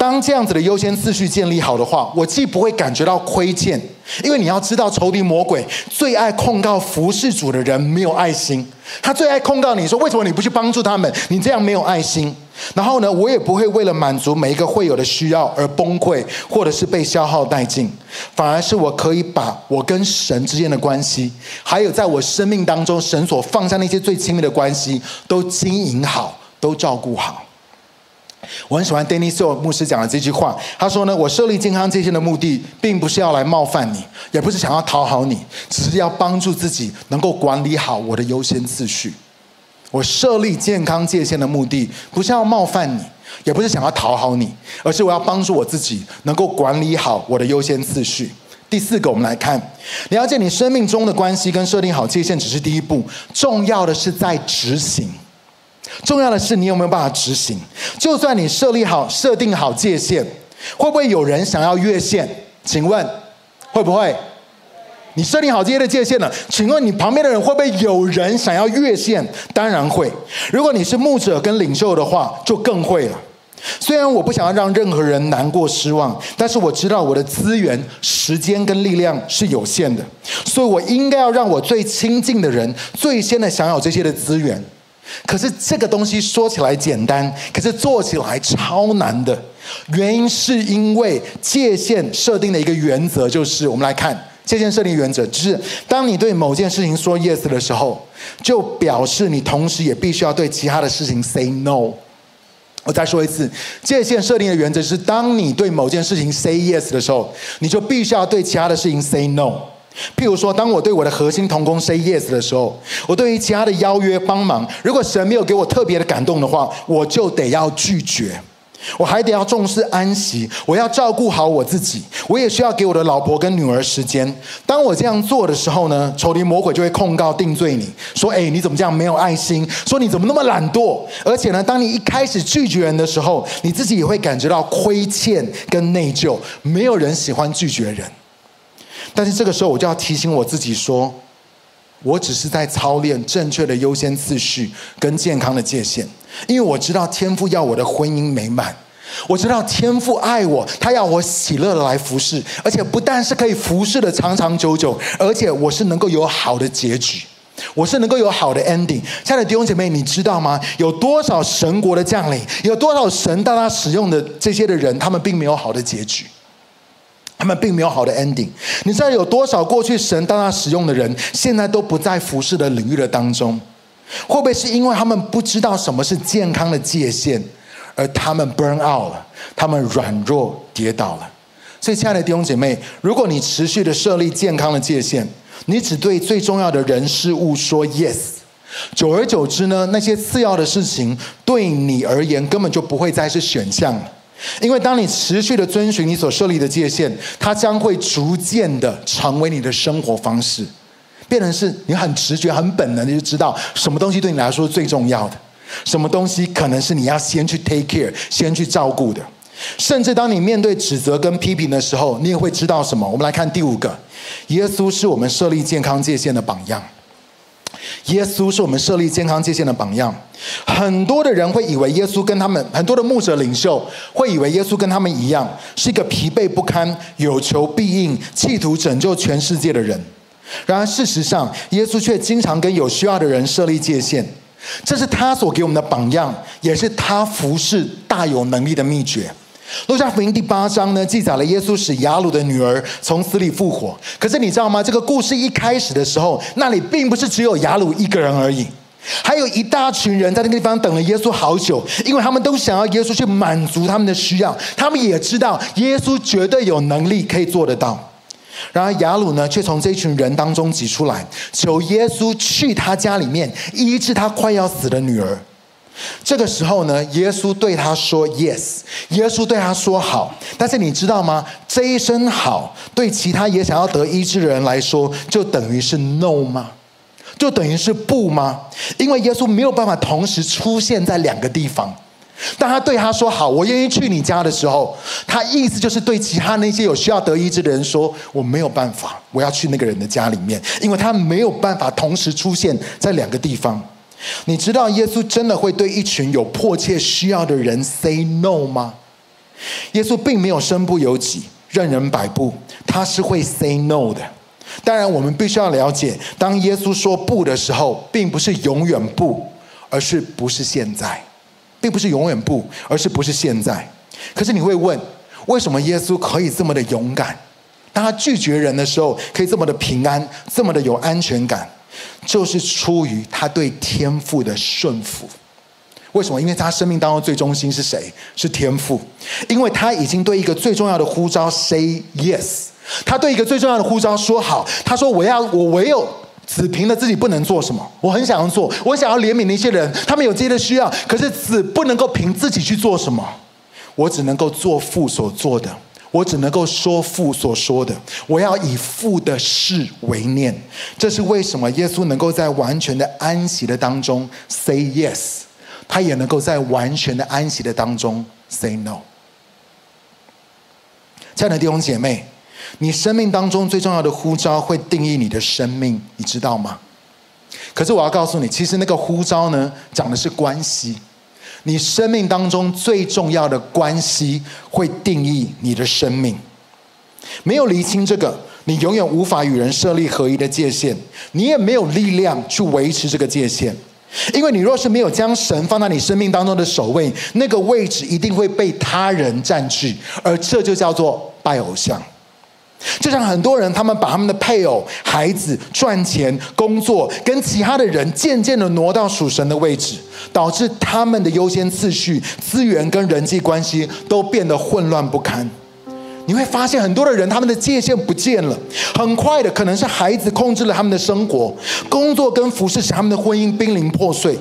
当这样子的优先次序建立好的话，我既不会感觉到亏欠，因为你要知道，仇敌魔鬼最爱控告服侍主的人没有爱心，他最爱控告你说，为什么你不去帮助他们？你这样没有爱心。然后呢，我也不会为了满足每一个会友的需要而崩溃，或者是被消耗殆尽，反而是我可以把我跟神之间的关系，还有在我生命当中神所放下那些最亲密的关系，都经营好，都照顾好。我很喜欢 Danny Seo 牧师讲的这句话，他说呢，我设立健康界限的目的，并不是要来冒犯你，也不是想要讨好你，只是要帮助自己能够管理好我的优先次序。我设立健康界限的目的，不是要冒犯你，也不是想要讨好你，而是我要帮助我自己能够管理好我的优先次序。第四个，我们来看，了解你生命中的关系跟设定好界限只是第一步，重要的是在执行。重要的是你有没有办法执行？就算你设立好、设定好界限，会不会有人想要越线？请问会不会？你设定好这些的界限了，请问你旁边的人会不会有人想要越线？当然会。如果你是牧者跟领袖的话，就更会了。虽然我不想要让任何人难过失望，但是我知道我的资源、时间跟力量是有限的，所以我应该要让我最亲近的人最先的享有这些的资源。可是这个东西说起来简单，可是做起来超难的。原因是因为界限设定的一个原则就是，我们来看。界限设定原则就是，当你对某件事情说 yes 的时候，就表示你同时也必须要对其他的事情 say no。我再说一次，界限设定的原则是，当你对某件事情 say yes 的时候，你就必须要对其他的事情 say no。譬如说，当我对我的核心同工 say yes 的时候，我对于其他的邀约帮忙，如果神没有给我特别的感动的话，我就得要拒绝。我还得要重视安息，我要照顾好我自己，我也需要给我的老婆跟女儿时间。当我这样做的时候呢，仇敌魔鬼就会控告定罪你，说：“诶，你怎么这样没有爱心？说你怎么那么懒惰？而且呢，当你一开始拒绝人的时候，你自己也会感觉到亏欠跟内疚。没有人喜欢拒绝人，但是这个时候我就要提醒我自己说，我只是在操练正确的优先次序跟健康的界限。”因为我知道天父要我的婚姻美满，我知道天父爱我，他要我喜乐的来服侍，而且不但是可以服侍的长长久久，而且我是能够有好的结局，我是能够有好的 ending。亲爱的弟兄姐妹，你知道吗？有多少神国的将领，有多少神大大使用的这些的人，他们并没有好的结局，他们并没有好的 ending。你知道有多少过去神大大使用的人，现在都不在服侍的领域的当中？会不会是因为他们不知道什么是健康的界限，而他们 burn out 了，他们软弱跌倒了？所以，亲爱的弟兄姐妹，如果你持续的设立健康的界限，你只对最重要的人事物说 yes，久而久之呢，那些次要的事情对你而言根本就不会再是选项了。因为当你持续的遵循你所设立的界限，它将会逐渐的成为你的生活方式，变成是你很直觉、很本能的就知道什么东西对你来说是最重要的，什么东西可能是你要先去 take care、先去照顾的。甚至当你面对指责跟批评的时候，你也会知道什么。我们来看第五个，耶稣是我们设立健康界限的榜样。耶稣是我们设立健康界限的榜样。很多的人会以为耶稣跟他们，很多的牧者领袖会以为耶稣跟他们一样，是一个疲惫不堪、有求必应、企图拯救全世界的人。然而事实上，耶稣却经常跟有需要的人设立界限。这是他所给我们的榜样，也是他服侍大有能力的秘诀。路加福音第八章呢，记载了耶稣使雅鲁的女儿从死里复活。可是你知道吗？这个故事一开始的时候，那里并不是只有雅鲁一个人而已，还有一大群人在那个地方等了耶稣好久，因为他们都想要耶稣去满足他们的需要，他们也知道耶稣绝对有能力可以做得到。然而雅鲁呢，却从这群人当中挤出来，求耶稣去他家里面医治他快要死的女儿。这个时候呢，耶稣对他说：“Yes。”耶稣对他说：“好。”但是你知道吗？这一声“好”对其他也想要得医治的人来说，就等于是 “No” 吗？就等于是不吗？因为耶稣没有办法同时出现在两个地方。当他对他说：“好，我愿意去你家”的时候，他意思就是对其他那些有需要得医治的人说：“我没有办法，我要去那个人的家里面，因为他没有办法同时出现在两个地方。”你知道耶稣真的会对一群有迫切需要的人 say no 吗？耶稣并没有身不由己、任人摆布，他是会 say no 的。当然，我们必须要了解，当耶稣说不的时候，并不是永远不，而是不是现在，并不是永远不，而是不是现在。可是你会问，为什么耶稣可以这么的勇敢？当他拒绝人的时候，可以这么的平安，这么的有安全感？就是出于他对天父的顺服。为什么？因为他生命当中最中心是谁？是天父。因为他已经对一个最重要的呼召 say yes。他对一个最重要的呼召说好。他说：“我要，我唯有子凭着自己不能做什么。我很想要做，我想要怜悯那些人，他们有这些的需要。可是子不能够凭自己去做什么，我只能够做父所做的。”我只能够说父所说的，我要以父的事为念。这是为什么耶稣能够在完全的安息的当中 say yes，他也能够在完全的安息的当中 say no。亲爱的弟兄姐妹，你生命当中最重要的呼召会定义你的生命，你知道吗？可是我要告诉你，其实那个呼召呢，讲的是关系。你生命当中最重要的关系会定义你的生命。没有厘清这个，你永远无法与人设立合一的界限，你也没有力量去维持这个界限。因为你若是没有将神放在你生命当中的首位，那个位置一定会被他人占据，而这就叫做拜偶像。就像很多人，他们把他们的配偶、孩子、赚钱、工作跟其他的人渐渐的挪到属神的位置，导致他们的优先次序、资源跟人际关系都变得混乱不堪。你会发现，很多的人他们的界限不见了，很快的可能是孩子控制了他们的生活，工作跟服侍使他们的婚姻濒临破碎。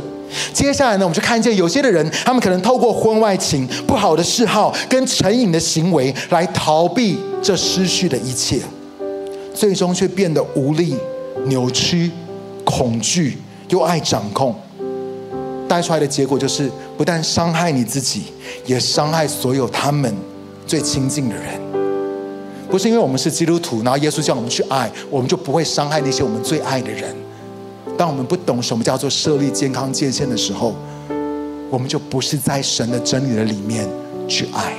接下来呢，我们就看见有些的人，他们可能透过婚外情、不好的嗜好跟成瘾的行为来逃避这失去的一切，最终却变得无力、扭曲、恐惧又爱掌控，带出来的结果就是不但伤害你自己，也伤害所有他们最亲近的人。不是因为我们是基督徒，然后耶稣叫我们去爱，我们就不会伤害那些我们最爱的人。当我们不懂什么叫做设立健康界限的时候，我们就不是在神的真理的里面去爱。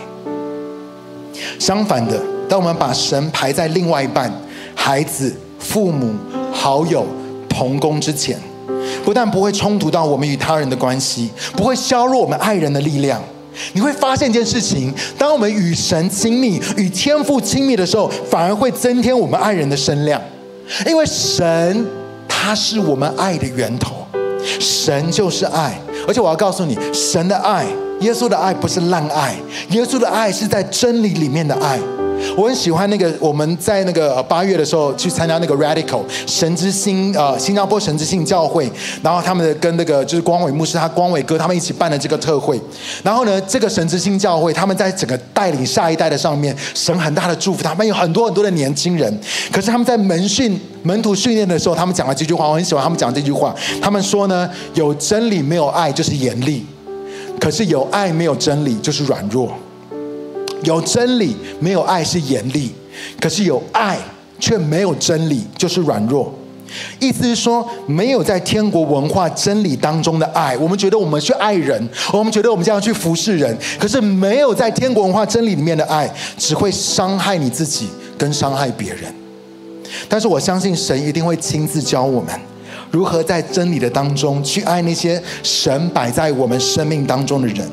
相反的，当我们把神排在另外一半，孩子、父母、好友、同工之前，不但不会冲突到我们与他人的关系，不会削弱我们爱人的力量。你会发现一件事情：当我们与神亲密、与天父亲密的时候，反而会增添我们爱人的声量，因为神。他是我们爱的源头，神就是爱，而且我要告诉你，神的爱，耶稣的爱不是烂爱，耶稣的爱是在真理里面的爱，我很喜欢那个我们在那个八月的时候去参加那个 Radical 神之星呃新加坡神之星教会，然后他们的跟那个就是光伟牧师他光伟哥他们一起办的这个特会，然后呢这个神之星教会他们在整个带领下一代的上面，神很大的祝福，他们有很多很多的年轻人，可是他们在门训门徒训练的时候，他们讲了这句话，我很喜欢他们讲这句话，他们说呢有真理没有爱就是严厉，可是有爱没有真理就是软弱。有真理没有爱是严厉，可是有爱却没有真理就是软弱。意思是说，没有在天国文化真理当中的爱，我们觉得我们去爱人，我们觉得我们这样去服侍人，可是没有在天国文化真理里面的爱，只会伤害你自己跟伤害别人。但是我相信神一定会亲自教我们，如何在真理的当中去爱那些神摆在我们生命当中的人，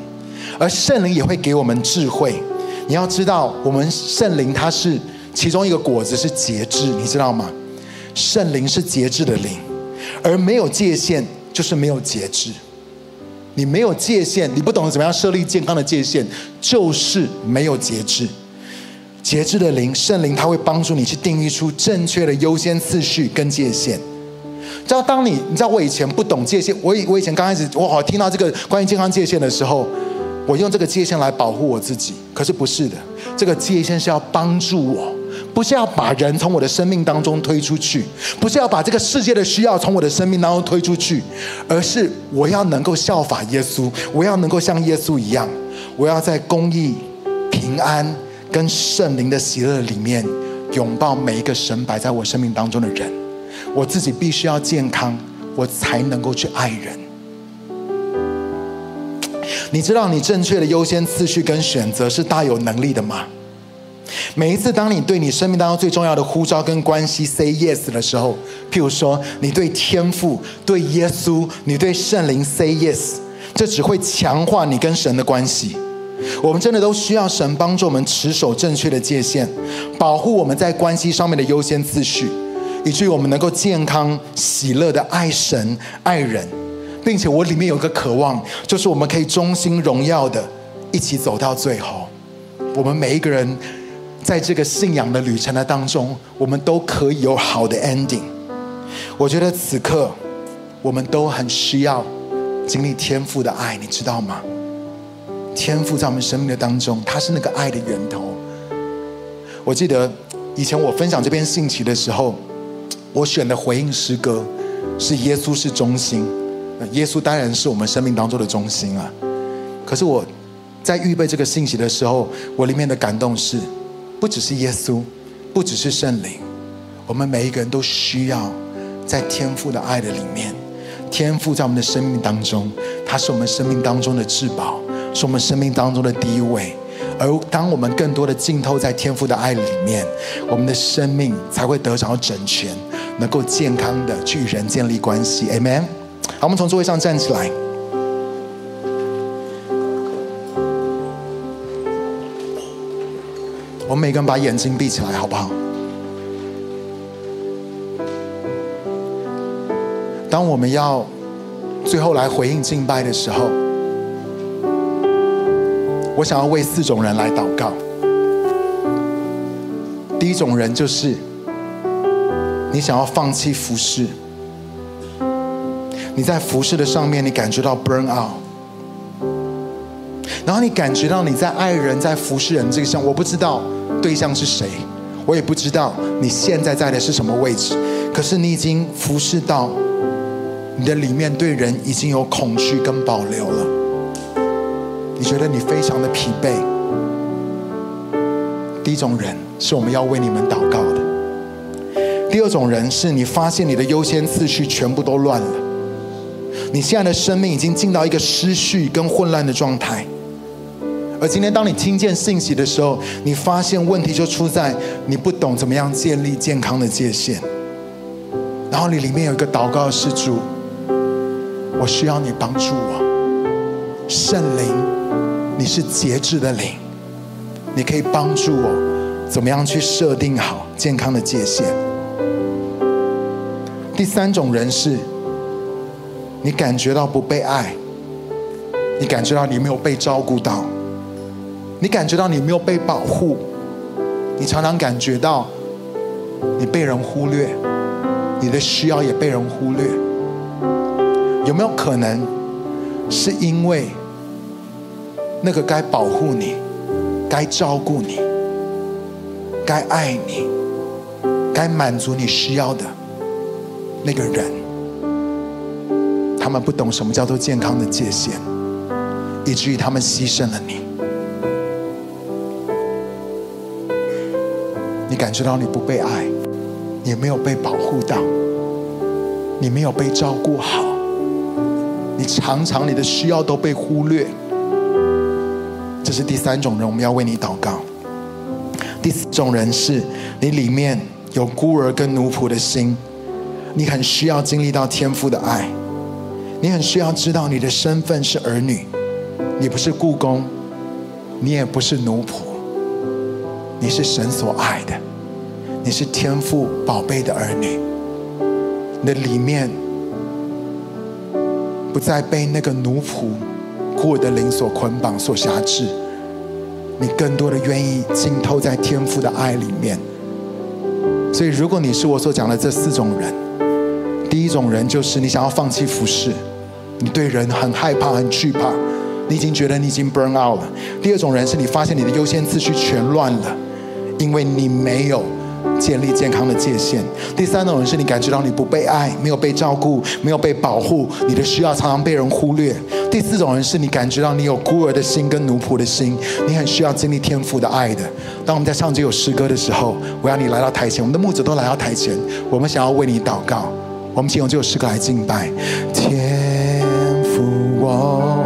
而圣灵也会给我们智慧。你要知道，我们圣灵它是其中一个果子是节制，你知道吗？圣灵是节制的灵，而没有界限就是没有节制。你没有界限，你不懂得怎么样设立健康的界限，就是没有节制。节制的灵，圣灵它会帮助你去定义出正确的优先次序跟界限。知道当你，你知道我以前不懂界限，我以我以前刚开始，我好像听到这个关于健康界限的时候。我用这个界限来保护我自己，可是不是的。这个界限是要帮助我，不是要把人从我的生命当中推出去，不是要把这个世界的需要从我的生命当中推出去，而是我要能够效法耶稣，我要能够像耶稣一样，我要在公义、平安跟圣灵的喜乐里面拥抱每一个神摆在我生命当中的人。我自己必须要健康，我才能够去爱人。你知道你正确的优先次序跟选择是大有能力的吗？每一次当你对你生命当中最重要的呼召跟关系 say yes 的时候，譬如说你对天父、对耶稣、你对圣灵 say yes，这只会强化你跟神的关系。我们真的都需要神帮助我们持守正确的界限，保护我们在关系上面的优先次序，以至于我们能够健康喜乐的爱神爱人。并且我里面有个渴望，就是我们可以忠心荣耀的一起走到最后。我们每一个人在这个信仰的旅程的当中，我们都可以有好的 ending。我觉得此刻我们都很需要经历天赋的爱，你知道吗？天赋在我们生命的当中，它是那个爱的源头。我记得以前我分享这篇信息的时候，我选的回应诗歌是耶稣是中心。耶稣当然是我们生命当中的中心啊！可是我在预备这个信息的时候，我里面的感动是，不只是耶稣，不只是圣灵，我们每一个人都需要在天父的爱的里面，天父在我们的生命当中，他是我们生命当中的至宝，是我们生命当中的第一位。而当我们更多的浸透在天父的爱里面，我们的生命才会得着整全，能够健康的去与人建立关系。Amen。好，我们从座位上站起来。我们每个人把眼睛闭起来，好不好？当我们要最后来回应敬拜的时候，我想要为四种人来祷告。第一种人就是你想要放弃服侍。你在服侍的上面，你感觉到 burn out，然后你感觉到你在爱人、在服侍人这个上，我不知道对象是谁，我也不知道你现在在的是什么位置，可是你已经服侍到你的里面对人已经有恐惧跟保留了，你觉得你非常的疲惫。第一种人是我们要为你们祷告的，第二种人是你发现你的优先次序全部都乱了。你现在的生命已经进到一个失序跟混乱的状态，而今天当你听见信息的时候，你发现问题就出在你不懂怎么样建立健康的界限。然后你里面有一个祷告是主，我需要你帮助我，圣灵，你是节制的灵，你可以帮助我怎么样去设定好健康的界限。第三种人是。你感觉到不被爱，你感觉到你没有被照顾到，你感觉到你没有被保护，你常常感觉到你被人忽略，你的需要也被人忽略。有没有可能是因为那个该保护你、该照顾你、该爱你、该满足你需要的那个人，他们不懂什么叫做健康的界限，以至于他们牺牲了你。你感觉到你不被爱，也没有被保护到，你没有被照顾好，你常常你的需要都被忽略。这是第三种人，我们要为你祷告。第四种人是你里面有孤儿跟奴仆的心，你很需要经历到天父的爱，你很需要知道你的身份是儿女，你不是雇工，你也不是奴仆。你是神所爱的，你是天父宝贝的儿女，你的里面不再被那个奴仆孤儿的灵所捆绑、所辖制，你更多的愿意浸透在天父的爱里面。所以，如果你是我所讲的这四种人，第一种人就是你想要放弃服侍，你对人很害怕、很惧怕，你已经觉得你已经 burn out 了。第二种人是你发现你的优先次序全乱了。因为你没有建立健康的界限。第三种人是你感觉到你不被爱，没有被照顾，没有被保护，你的需要常常被人忽略。第四种人是你感觉到你有孤儿的心跟奴仆的心，你很需要经历天父的爱的。当我们在唱这首诗歌的时候，我要你来到台前，我们的牧者都来到台前，我们想要为你祷告。我们请用这首诗歌来敬拜天光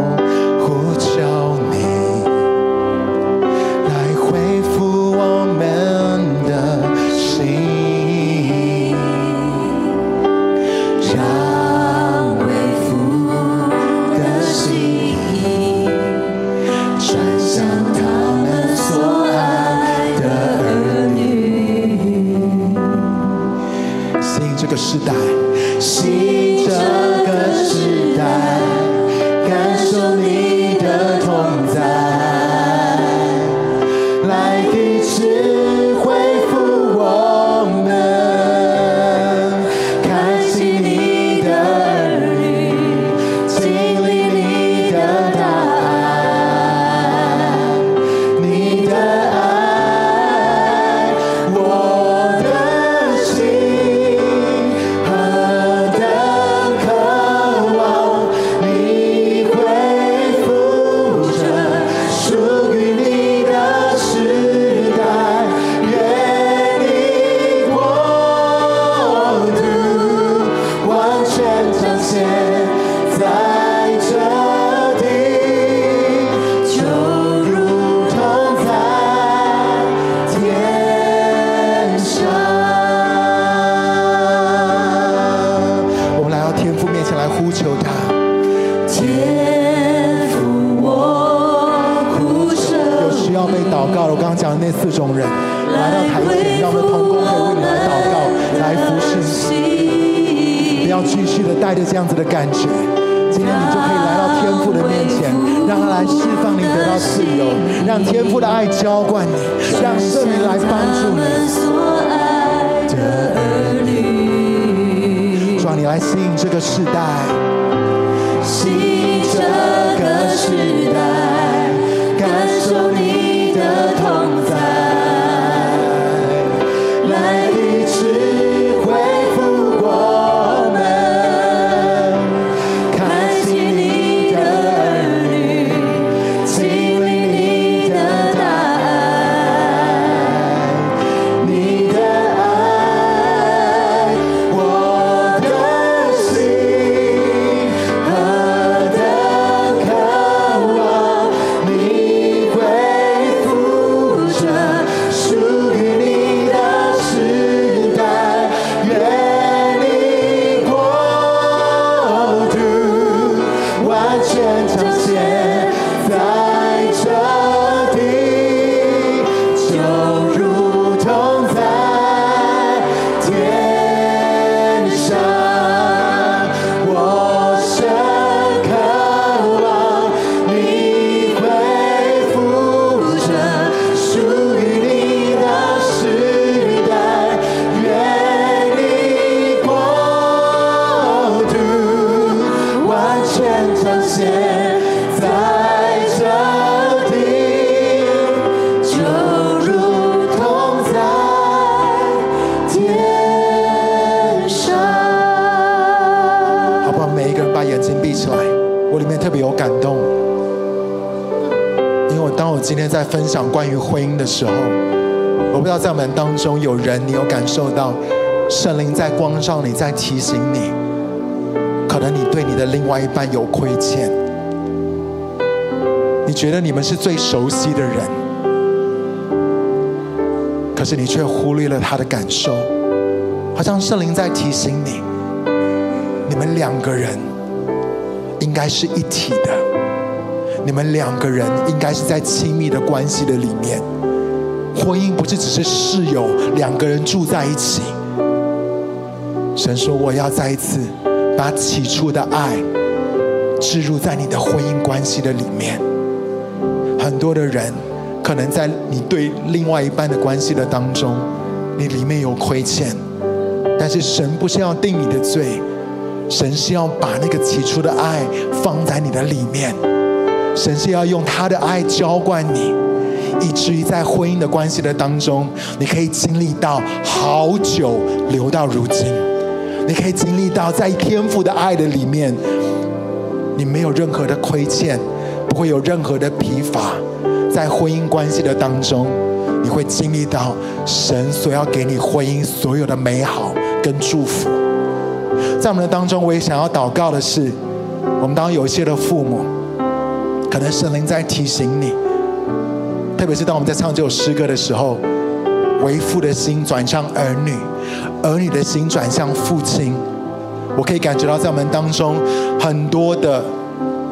分享关于婚姻的时候，我不知道在我们当中有人，你有感受到圣灵在光照你，在提醒你，可能你对你的另外一半有亏欠，你觉得你们是最熟悉的人，可是你却忽略了他的感受，好像圣灵在提醒你，你们两个人应该是一体的。你们两个人应该是在亲密的关系的里面，婚姻不是只是室友两个人住在一起。神说：“我要再一次把起初的爱置入在你的婚姻关系的里面。”很多的人可能在你对另外一半的关系的当中，你里面有亏欠，但是神不是要定你的罪，神是要把那个起初的爱放在你的里面。神是要用他的爱浇灌你，以至于在婚姻的关系的当中，你可以经历到好久留到如今，你可以经历到在天父的爱的里面，你没有任何的亏欠，不会有任何的疲乏，在婚姻关系的当中，你会经历到神所要给你婚姻所有的美好跟祝福。在我们的当中，我也想要祷告的是，我们当有一些的父母。可能圣灵在提醒你，特别是当我们在唱这首诗歌的时候，为父的心转向儿女，儿女的心转向父亲。我可以感觉到，在我们当中很多的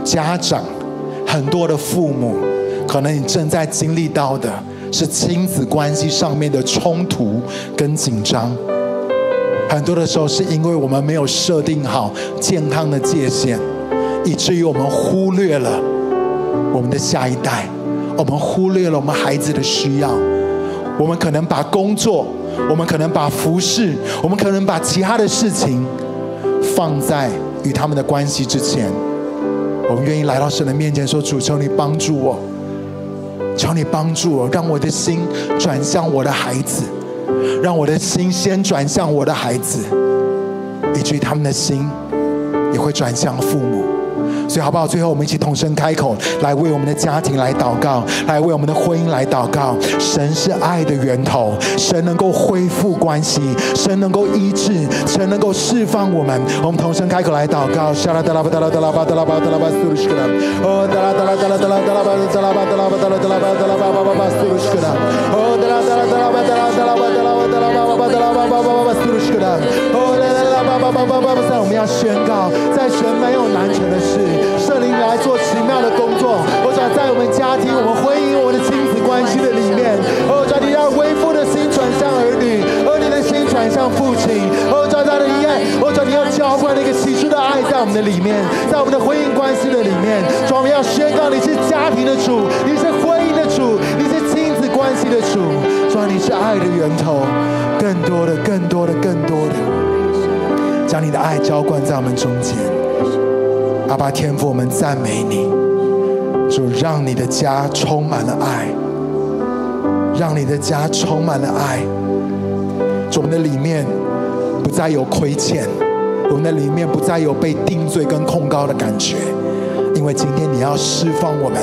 家长，很多的父母，可能你正在经历到的是亲子关系上面的冲突跟紧张。很多的时候，是因为我们没有设定好健康的界限，以至于我们忽略了。我们的下一代，我们忽略了我们孩子的需要。我们可能把工作，我们可能把服饰，我们可能把其他的事情放在与他们的关系之前。我们愿意来到神的面前说：“主，求你帮助我，求你帮助我，让我的心转向我的孩子，让我的心先转向我的孩子，以至于他们的心也会转向父母。”所以好不好？最后我们一起同声开口，来为我们的家庭来祷告，来为我们的婚姻来祷告。神是爱的源头，神能够恢复关系，神能够医治，神能够释放我们。我们同声开口来祷告。爸爸爸爸爸爸在我们要宣告，在神没有难成的事，圣灵来做奇妙的工作。我想在我们家庭、我们婚姻、我们的亲子关系的里面，哦，主你让为父的心转向儿女，儿女的心转向父亲。哦，主他的爱，哦，主你要浇灌那个起初的爱在我们的里面，在我们的婚姻关系的里面。主我们要宣告，你是家庭的主，你是婚姻的主，你是亲子关系的主。主你是爱的源头，更多的、更多的、更多的。将你的爱浇灌在我们中间，阿爸天父，我们赞美你，主让你的家充满了爱，让你的家充满了爱，主我们的里面不再有亏欠，我们的里面不再有被定罪跟控告的感觉，因为今天你要释放我们，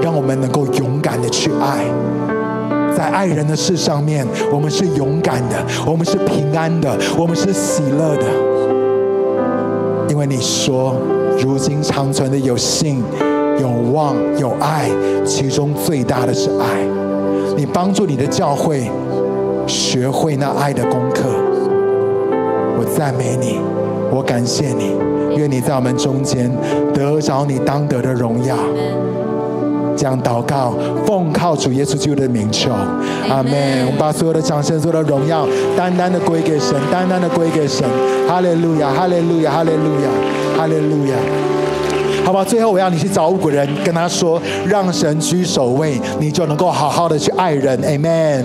让我们能够勇敢的去爱，在爱人的事上面，我们是勇敢的，我们是平安的，我们是喜乐的。你说，如今长存的有信、有望、有爱，其中最大的是爱。你帮助你的教会学会那爱的功课。我赞美你，我感谢你，愿你在我们中间得着你当得的荣耀。这样祷告，奉靠主耶稣基督的名求，阿门。我们把所有的掌声、所有的荣耀，单单的归给神，单单的归给神。哈利路亚，哈利路亚，哈利路亚，哈利路亚。好吧，最后我要你去找五个人，跟他说，让神居首位，你就能够好好的去爱人。Amen。